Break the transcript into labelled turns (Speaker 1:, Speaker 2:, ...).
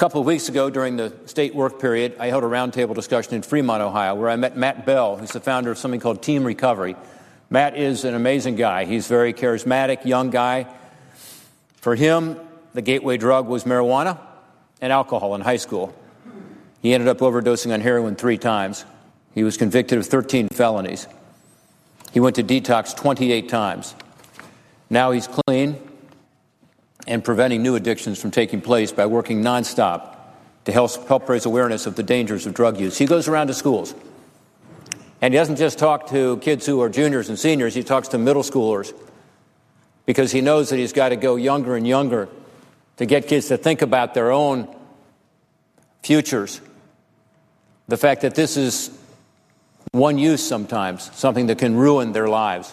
Speaker 1: couple of weeks ago, during the state work period, I held a roundtable discussion in Fremont, Ohio, where I met Matt Bell, who's the founder of something called Team Recovery. Matt is an amazing guy. He's very charismatic, young guy. For him, the gateway drug was marijuana and alcohol in high school. He ended up overdosing on heroin three times. He was convicted of 13 felonies. He went to detox 28 times. Now he's clean and preventing new addictions from taking place by working nonstop to help, help raise awareness of the dangers of drug use. He goes around to schools. And he doesn't just talk to kids who are juniors and seniors, he talks to middle schoolers because he knows that he's got to go younger and younger to get kids to think about their own futures. The fact that this is one use sometimes, something that can ruin their lives.